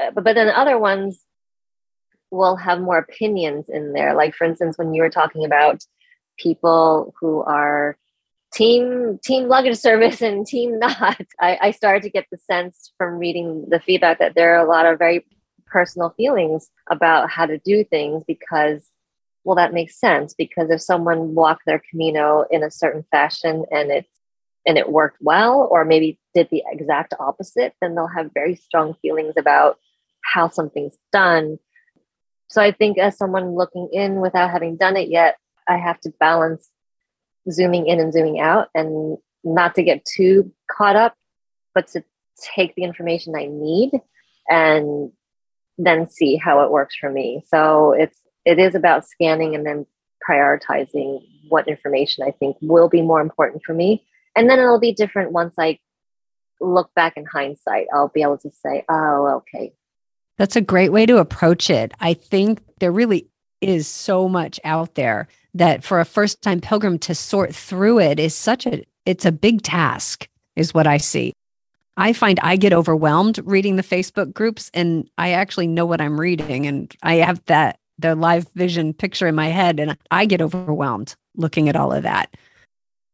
uh, but, but then other ones will have more opinions in there. Like, for instance, when you were talking about people who are team team luggage service and team not I, I started to get the sense from reading the feedback that there are a lot of very personal feelings about how to do things because well that makes sense because if someone walked their camino in a certain fashion and it and it worked well or maybe did the exact opposite then they'll have very strong feelings about how something's done. So i think as someone looking in without having done it yet i have to balance zooming in and zooming out and not to get too caught up, but to take the information I need and then see how it works for me. So it's it is about scanning and then prioritizing what information I think will be more important for me. And then it'll be different once I look back in hindsight. I'll be able to say, oh, okay. That's a great way to approach it. I think there really is so much out there that for a first time pilgrim to sort through it is such a it's a big task is what I see. I find I get overwhelmed reading the Facebook groups and I actually know what I'm reading and I have that the live vision picture in my head and I get overwhelmed looking at all of that.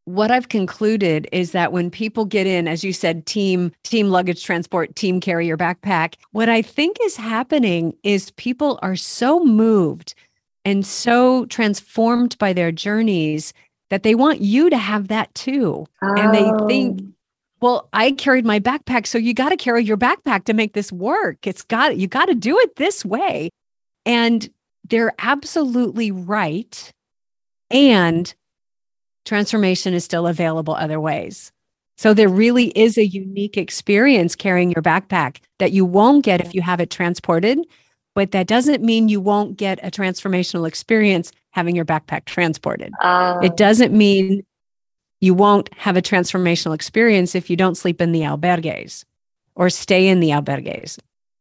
What I've concluded is that when people get in as you said team team luggage transport team carry your backpack what I think is happening is people are so moved and so transformed by their journeys that they want you to have that too. Oh. And they think, oh. Well, I carried my backpack, so you got to carry your backpack to make this work. It's got you got to do it this way. And they're absolutely right. And transformation is still available other ways. So there really is a unique experience carrying your backpack that you won't get if you have it transported but that doesn't mean you won't get a transformational experience having your backpack transported. It ah. doesn't mean you won't have a transformational experience if you don't sleep in the albergues or stay in the albergues.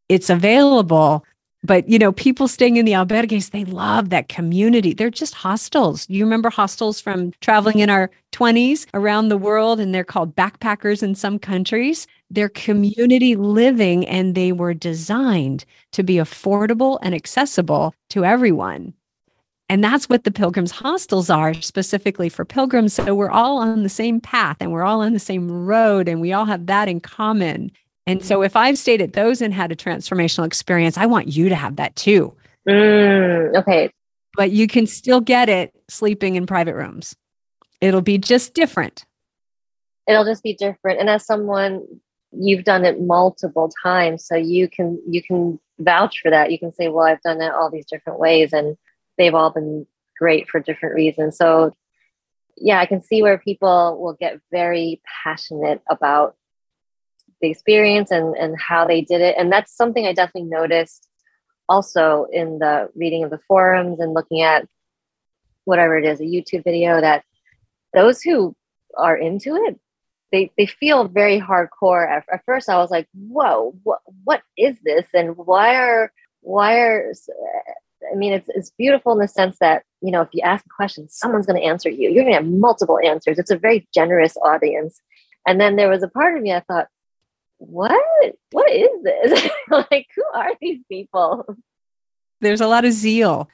It's available, but you know, people staying in the albergues, they love that community. They're just hostels. You remember hostels from traveling in our 20s around the world, and they're called backpackers in some countries. They're community living and they were designed to be affordable and accessible to everyone. And that's what the Pilgrims hostels are specifically for pilgrims. So we're all on the same path and we're all on the same road and we all have that in common. And so if I've stayed at those and had a transformational experience, I want you to have that too. Mm, okay. But you can still get it sleeping in private rooms. It'll be just different. It'll just be different. And as someone you've done it multiple times so you can you can vouch for that you can say well i've done it all these different ways and they've all been great for different reasons so yeah i can see where people will get very passionate about the experience and and how they did it and that's something i definitely noticed also in the reading of the forums and looking at whatever it is a youtube video that those who are into it they they feel very hardcore. At, at first, I was like, "Whoa, what what is this? And why are why are?" I mean, it's it's beautiful in the sense that you know, if you ask a question, someone's going to answer you. You're going to have multiple answers. It's a very generous audience. And then there was a part of me I thought, what? What is this? like, who are these people? There's a lot of zeal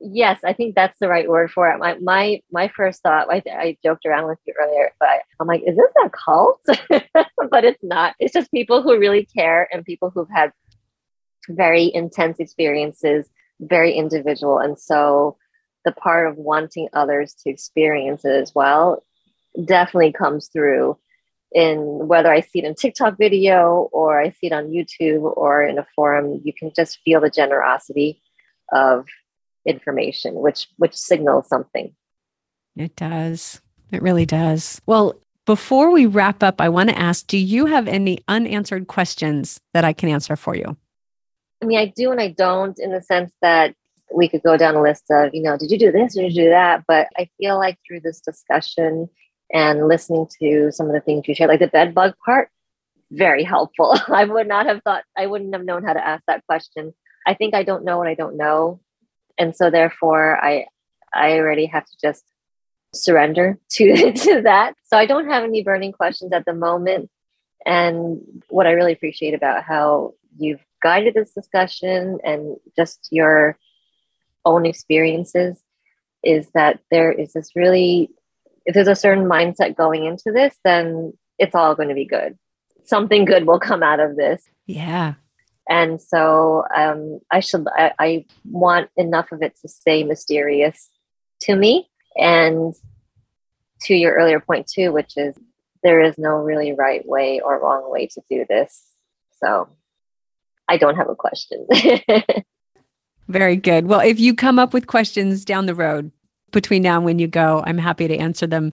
yes i think that's the right word for it my my my first thought i, I joked around with you earlier but i'm like is this a cult but it's not it's just people who really care and people who've had very intense experiences very individual and so the part of wanting others to experience it as well definitely comes through in whether I see it in TikTok video or I see it on YouTube or in a forum, you can just feel the generosity of information, which which signals something. It does. It really does. Well, before we wrap up, I want to ask do you have any unanswered questions that I can answer for you? I mean, I do and I don't in the sense that we could go down a list of, you know, did you do this or did you do that? But I feel like through this discussion and listening to some of the things you shared, like the bed bug part, very helpful. I would not have thought, I wouldn't have known how to ask that question. I think I don't know what I don't know and so therefore i i already have to just surrender to to that so i don't have any burning questions at the moment and what i really appreciate about how you've guided this discussion and just your own experiences is that there is this really if there's a certain mindset going into this then it's all going to be good something good will come out of this yeah and so um, I should I, I want enough of it to stay mysterious to me. And to your earlier point too, which is there is no really right way or wrong way to do this. So I don't have a question. Very good. Well, if you come up with questions down the road between now and when you go, I'm happy to answer them.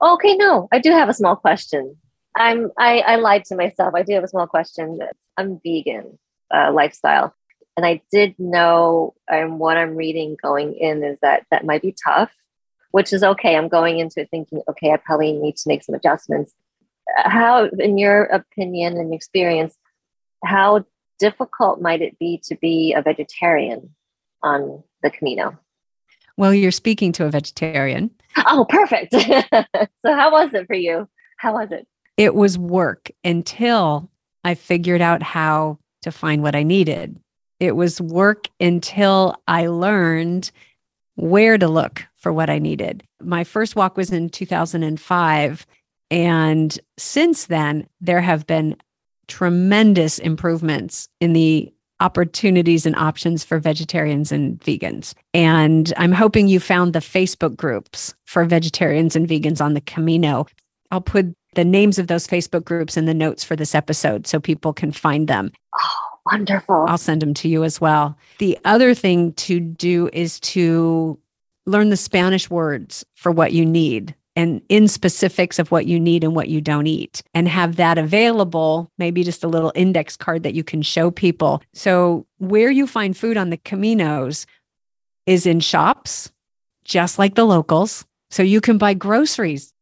Okay, no, I do have a small question. I'm I, I lied to myself. I do have a small question. I'm vegan uh, lifestyle, and I did know um, what I'm reading going in is that that might be tough, which is okay. I'm going into it thinking, okay, I probably need to make some adjustments. How, in your opinion and experience, how difficult might it be to be a vegetarian on the Camino? Well, you're speaking to a vegetarian. Oh, perfect. so, how was it for you? How was it? it was work until I figured out how to find what I needed. It was work until I learned where to look for what I needed. My first walk was in 2005. And since then, there have been tremendous improvements in the opportunities and options for vegetarians and vegans. And I'm hoping you found the Facebook groups for vegetarians and vegans on the Camino. I'll put the names of those Facebook groups in the notes for this episode so people can find them. Oh, wonderful. I'll send them to you as well. The other thing to do is to learn the Spanish words for what you need and in specifics of what you need and what you don't eat and have that available, maybe just a little index card that you can show people. So, where you find food on the Caminos is in shops, just like the locals. So, you can buy groceries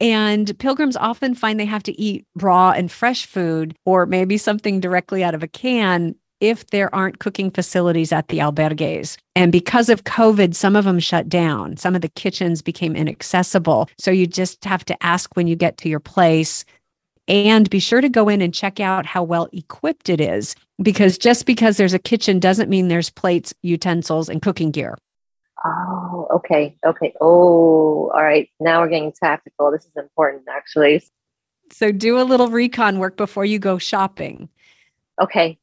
and pilgrims often find they have to eat raw and fresh food or maybe something directly out of a can if there aren't cooking facilities at the albergues. And because of COVID, some of them shut down. Some of the kitchens became inaccessible. So you just have to ask when you get to your place and be sure to go in and check out how well equipped it is because just because there's a kitchen doesn't mean there's plates, utensils, and cooking gear. Oh, okay. Okay. Oh, all right. Now we're getting tactical. This is important, actually. So do a little recon work before you go shopping. Okay.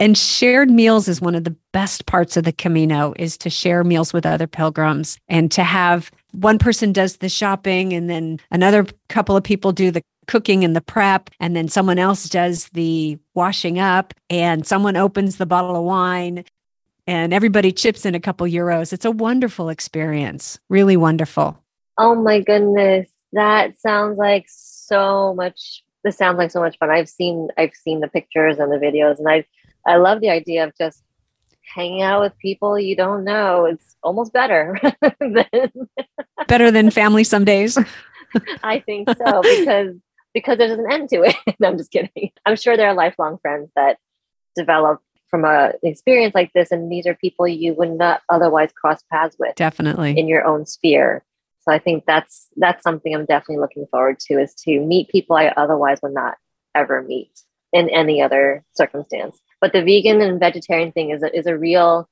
And shared meals is one of the best parts of the Camino is to share meals with other pilgrims and to have one person does the shopping and then another couple of people do the cooking and the prep and then someone else does the washing up and someone opens the bottle of wine and everybody chips in a couple euros. It's a wonderful experience, really wonderful. Oh my goodness, that sounds like so much. This sounds like so much fun. I've seen I've seen the pictures and the videos, and I I love the idea of just hanging out with people you don't know. It's almost better than better than family some days. I think so because because there's an end to it. no, I'm just kidding. I'm sure there are lifelong friends that develop from a, an experience like this, and these are people you would not otherwise cross paths with. Definitely in your own sphere. So I think that's that's something I'm definitely looking forward to is to meet people I otherwise would not ever meet in any other circumstance. But the vegan and vegetarian thing is a, is a real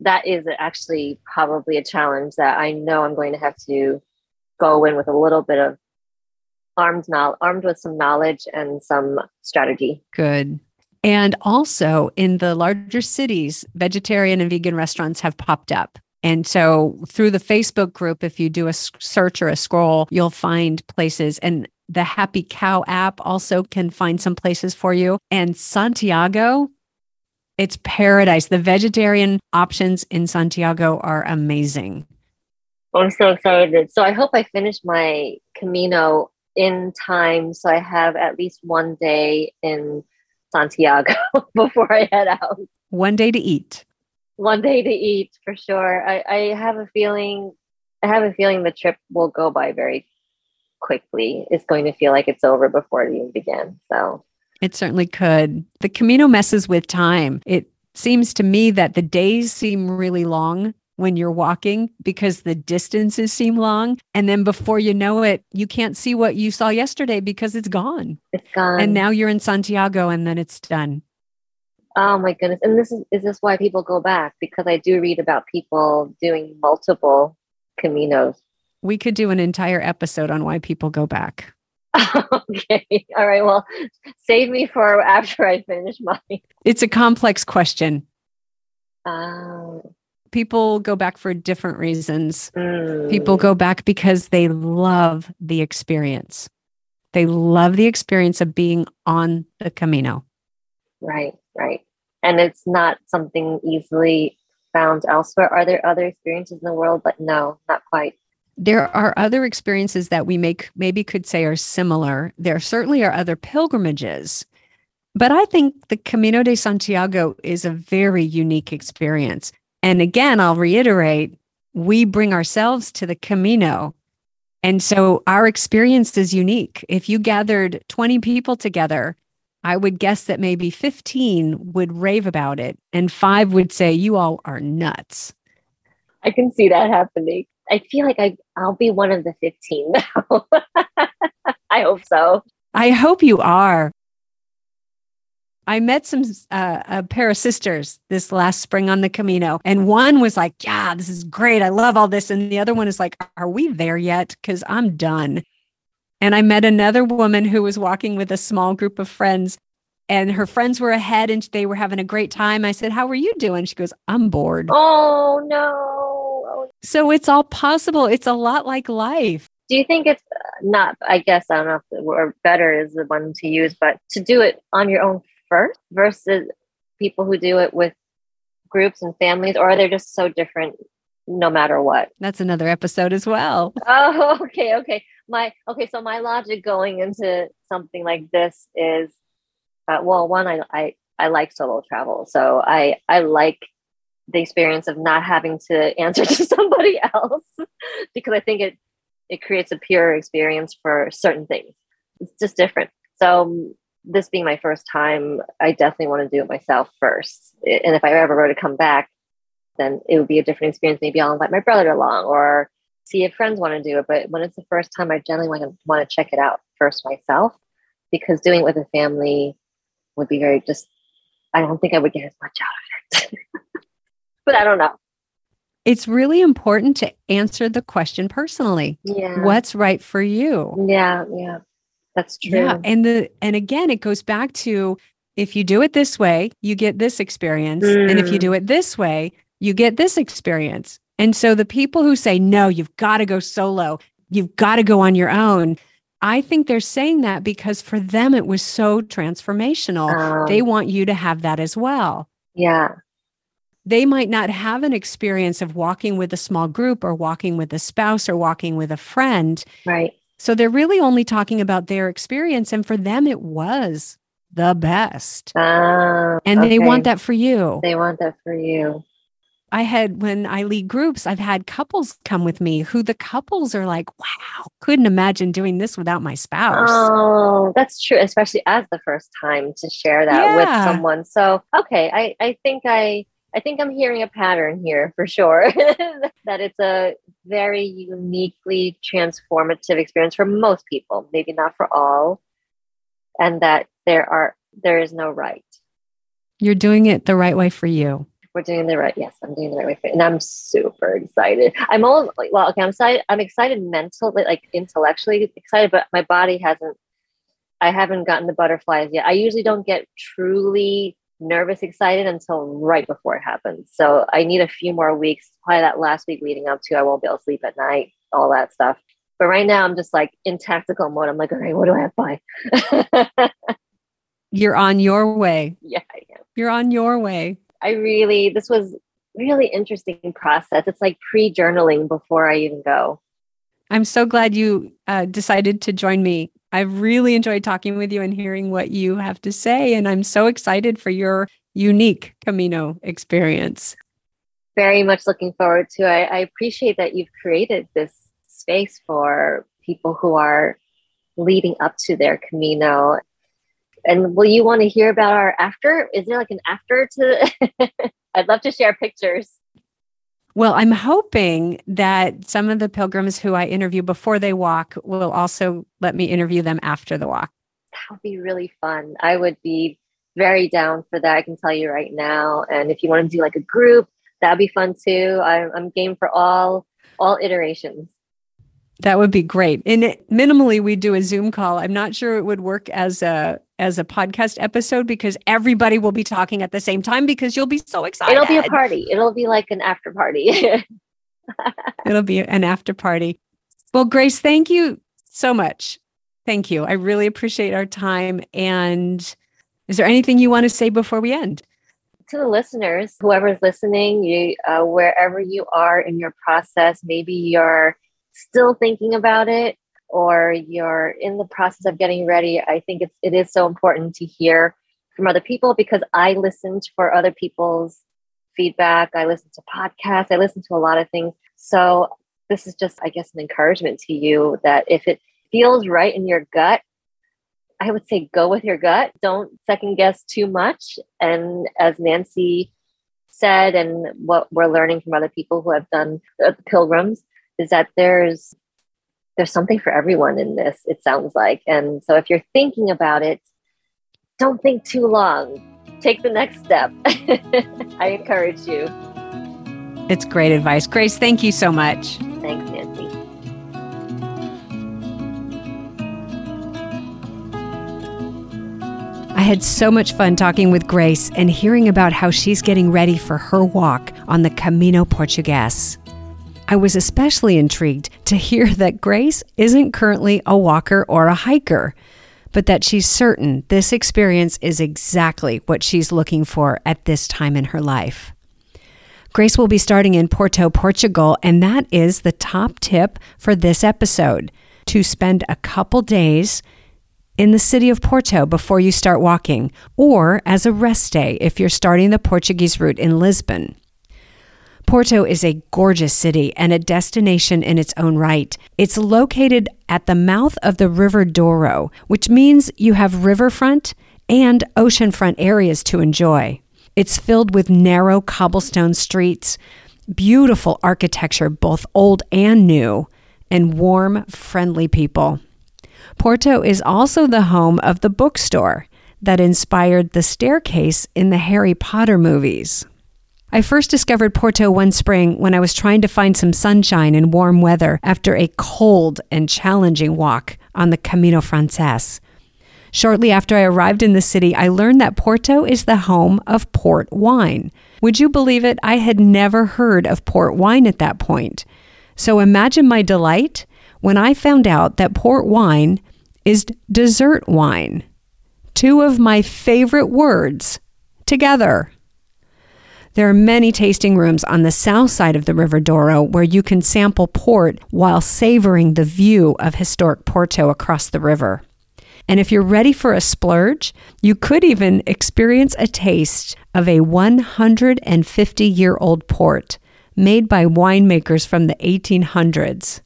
that is actually probably a challenge that I know I'm going to have to go in with a little bit of armed now armed with some knowledge and some strategy. Good. And also in the larger cities, vegetarian and vegan restaurants have popped up. And so through the Facebook group, if you do a search or a scroll, you'll find places. And the Happy Cow app also can find some places for you. And Santiago, it's paradise. The vegetarian options in Santiago are amazing. Oh, I'm so excited. So I hope I finish my Camino in time so I have at least one day in Santiago before I head out. One day to eat. One day to eat for sure. I, I have a feeling I have a feeling the trip will go by very quickly. It's going to feel like it's over before it even begins. So it certainly could. The Camino messes with time. It seems to me that the days seem really long when you're walking because the distances seem long. And then before you know it, you can't see what you saw yesterday because it's gone. It's gone. And now you're in Santiago and then it's done. Oh my goodness. And this is is this why people go back? Because I do read about people doing multiple caminos. We could do an entire episode on why people go back. okay. All right. Well, save me for after I finish mine. It's a complex question. Um, people go back for different reasons. mm, People go back because they love the experience. They love the experience of being on the Camino. Right, right. And it's not something easily found elsewhere. Are there other experiences in the world? But no, not quite. There are other experiences that we make maybe could say are similar. There certainly are other pilgrimages. But I think the Camino de Santiago is a very unique experience. And again, I'll reiterate, we bring ourselves to the Camino. And so our experience is unique. If you gathered 20 people together, I would guess that maybe 15 would rave about it and five would say, You all are nuts. I can see that happening. I feel like I, I'll be one of the 15 now. I hope so. I hope you are. I met some uh, a pair of sisters this last spring on the Camino, and one was like, "Yeah, this is great. I love all this," and the other one is like, "Are we there yet? Because I'm done." And I met another woman who was walking with a small group of friends, and her friends were ahead, and they were having a great time. I said, "How are you doing?" She goes, "I'm bored." Oh no! So it's all possible. It's a lot like life. Do you think it's not? I guess I don't know if the word better is the one to use, but to do it on your own first versus people who do it with groups and families, or are they just so different no matter what? That's another episode as well. Oh, okay, okay. My okay, so my logic going into something like this is, uh, well, one, I, I I like solo travel, so I I like the experience of not having to answer to somebody else because I think it it creates a pure experience for certain things. It's just different. So um, this being my first time, I definitely want to do it myself first. And if I ever were to come back, then it would be a different experience. Maybe I'll invite my brother along or see if friends want to do it. But when it's the first time, I generally want to want to check it out first myself because doing it with a family would be very just. I don't think I would get as much out of it. but I don't know. It's really important to answer the question personally. Yeah. What's right for you? Yeah. Yeah. That's true. Yeah. And the and again, it goes back to if you do it this way, you get this experience. Mm. And if you Mm. do it this way, you get this experience. And so the people who say, no, you've got to go solo, you've got to go on your own. I think they're saying that because for them it was so transformational. Um, they want you to have that as well. yeah. They might not have an experience of walking with a small group or walking with a spouse or walking with a friend. Right. So they're really only talking about their experience. And for them, it was the best. Uh, And they want that for you. They want that for you. I had when I lead groups, I've had couples come with me who the couples are like, wow, couldn't imagine doing this without my spouse. Oh, that's true, especially as the first time to share that Yeah. with someone. So, okay, I, I think I I think I'm hearing a pattern here for sure. that it's a very uniquely transformative experience for most people, maybe not for all, and that there are there is no right. You're doing it the right way for you. We're doing the right. Yes, I'm doing the right way, for and I'm super excited. I'm all well. Okay, I'm excited. I'm excited mentally, like intellectually excited, but my body hasn't. I haven't gotten the butterflies yet. I usually don't get truly nervous excited until right before it happens. So I need a few more weeks. Probably that last week leading up to, I won't be able to sleep at night. All that stuff. But right now, I'm just like in tactical mode. I'm like, all right, what do I have to buy? You're on your way. yeah, I am. You're on your way. I really, this was really interesting process. It's like pre-journaling before I even go. I'm so glad you uh, decided to join me. I've really enjoyed talking with you and hearing what you have to say. And I'm so excited for your unique Camino experience. Very much looking forward to. I, I appreciate that you've created this space for people who are leading up to their Camino. And will you want to hear about our after? Is there like an after to? I'd love to share pictures. Well, I'm hoping that some of the pilgrims who I interview before they walk will also let me interview them after the walk. That would be really fun. I would be very down for that. I can tell you right now. And if you want to do like a group, that'd be fun too. I'm, I'm game for all all iterations. That would be great. And it, minimally, we do a Zoom call. I'm not sure it would work as a as a podcast episode because everybody will be talking at the same time because you'll be so excited. It'll be a party. It'll be like an after party. It'll be an after party. Well, Grace, thank you so much. Thank you. I really appreciate our time. And is there anything you want to say before we end? to the listeners, whoever's listening, you uh, wherever you are in your process, maybe you're still thinking about it or you're in the process of getting ready. I think it's it is so important to hear from other people because I listened for other people's feedback. I listened to podcasts. I listened to a lot of things. So this is just, I guess, an encouragement to you that if it feels right in your gut, I would say go with your gut. Don't second guess too much. And as Nancy said, and what we're learning from other people who have done uh, pilgrims, is that there's there's something for everyone in this. It sounds like, and so if you're thinking about it, don't think too long. Take the next step. I encourage you. It's great advice. Grace, thank you so much. Thanks, Nancy. I had so much fun talking with Grace and hearing about how she's getting ready for her walk on the Camino Portugues. I was especially intrigued to hear that Grace isn't currently a walker or a hiker, but that she's certain this experience is exactly what she's looking for at this time in her life. Grace will be starting in Porto, Portugal, and that is the top tip for this episode to spend a couple days in the city of Porto before you start walking, or as a rest day if you're starting the Portuguese route in Lisbon. Porto is a gorgeous city and a destination in its own right. It's located at the mouth of the River Douro, which means you have riverfront and oceanfront areas to enjoy. It's filled with narrow cobblestone streets, beautiful architecture, both old and new, and warm, friendly people. Porto is also the home of the bookstore that inspired the staircase in the Harry Potter movies. I first discovered Porto one spring when I was trying to find some sunshine and warm weather after a cold and challenging walk on the Camino Frances. Shortly after I arrived in the city, I learned that Porto is the home of port wine. Would you believe it? I had never heard of port wine at that point. So imagine my delight when I found out that port wine is dessert wine. Two of my favorite words together. There are many tasting rooms on the south side of the River Douro where you can sample port while savoring the view of historic Porto across the river. And if you're ready for a splurge, you could even experience a taste of a 150 year old port made by winemakers from the 1800s.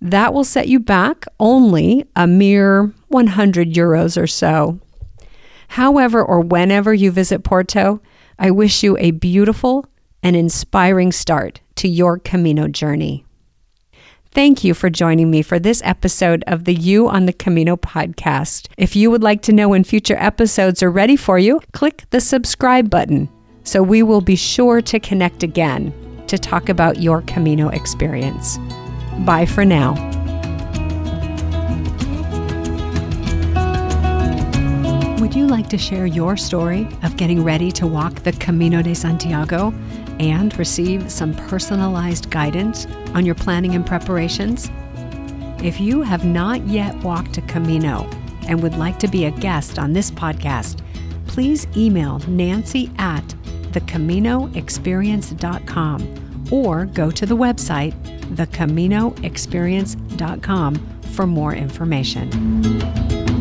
That will set you back only a mere 100 euros or so. However, or whenever you visit Porto, I wish you a beautiful and inspiring start to your Camino journey. Thank you for joining me for this episode of the You on the Camino podcast. If you would like to know when future episodes are ready for you, click the subscribe button so we will be sure to connect again to talk about your Camino experience. Bye for now. You like to share your story of getting ready to walk the Camino de Santiago and receive some personalized guidance on your planning and preparations? If you have not yet walked a Camino and would like to be a guest on this podcast, please email Nancy at thecaminoexperience.com or go to the website thecaminoexperience.com for more information.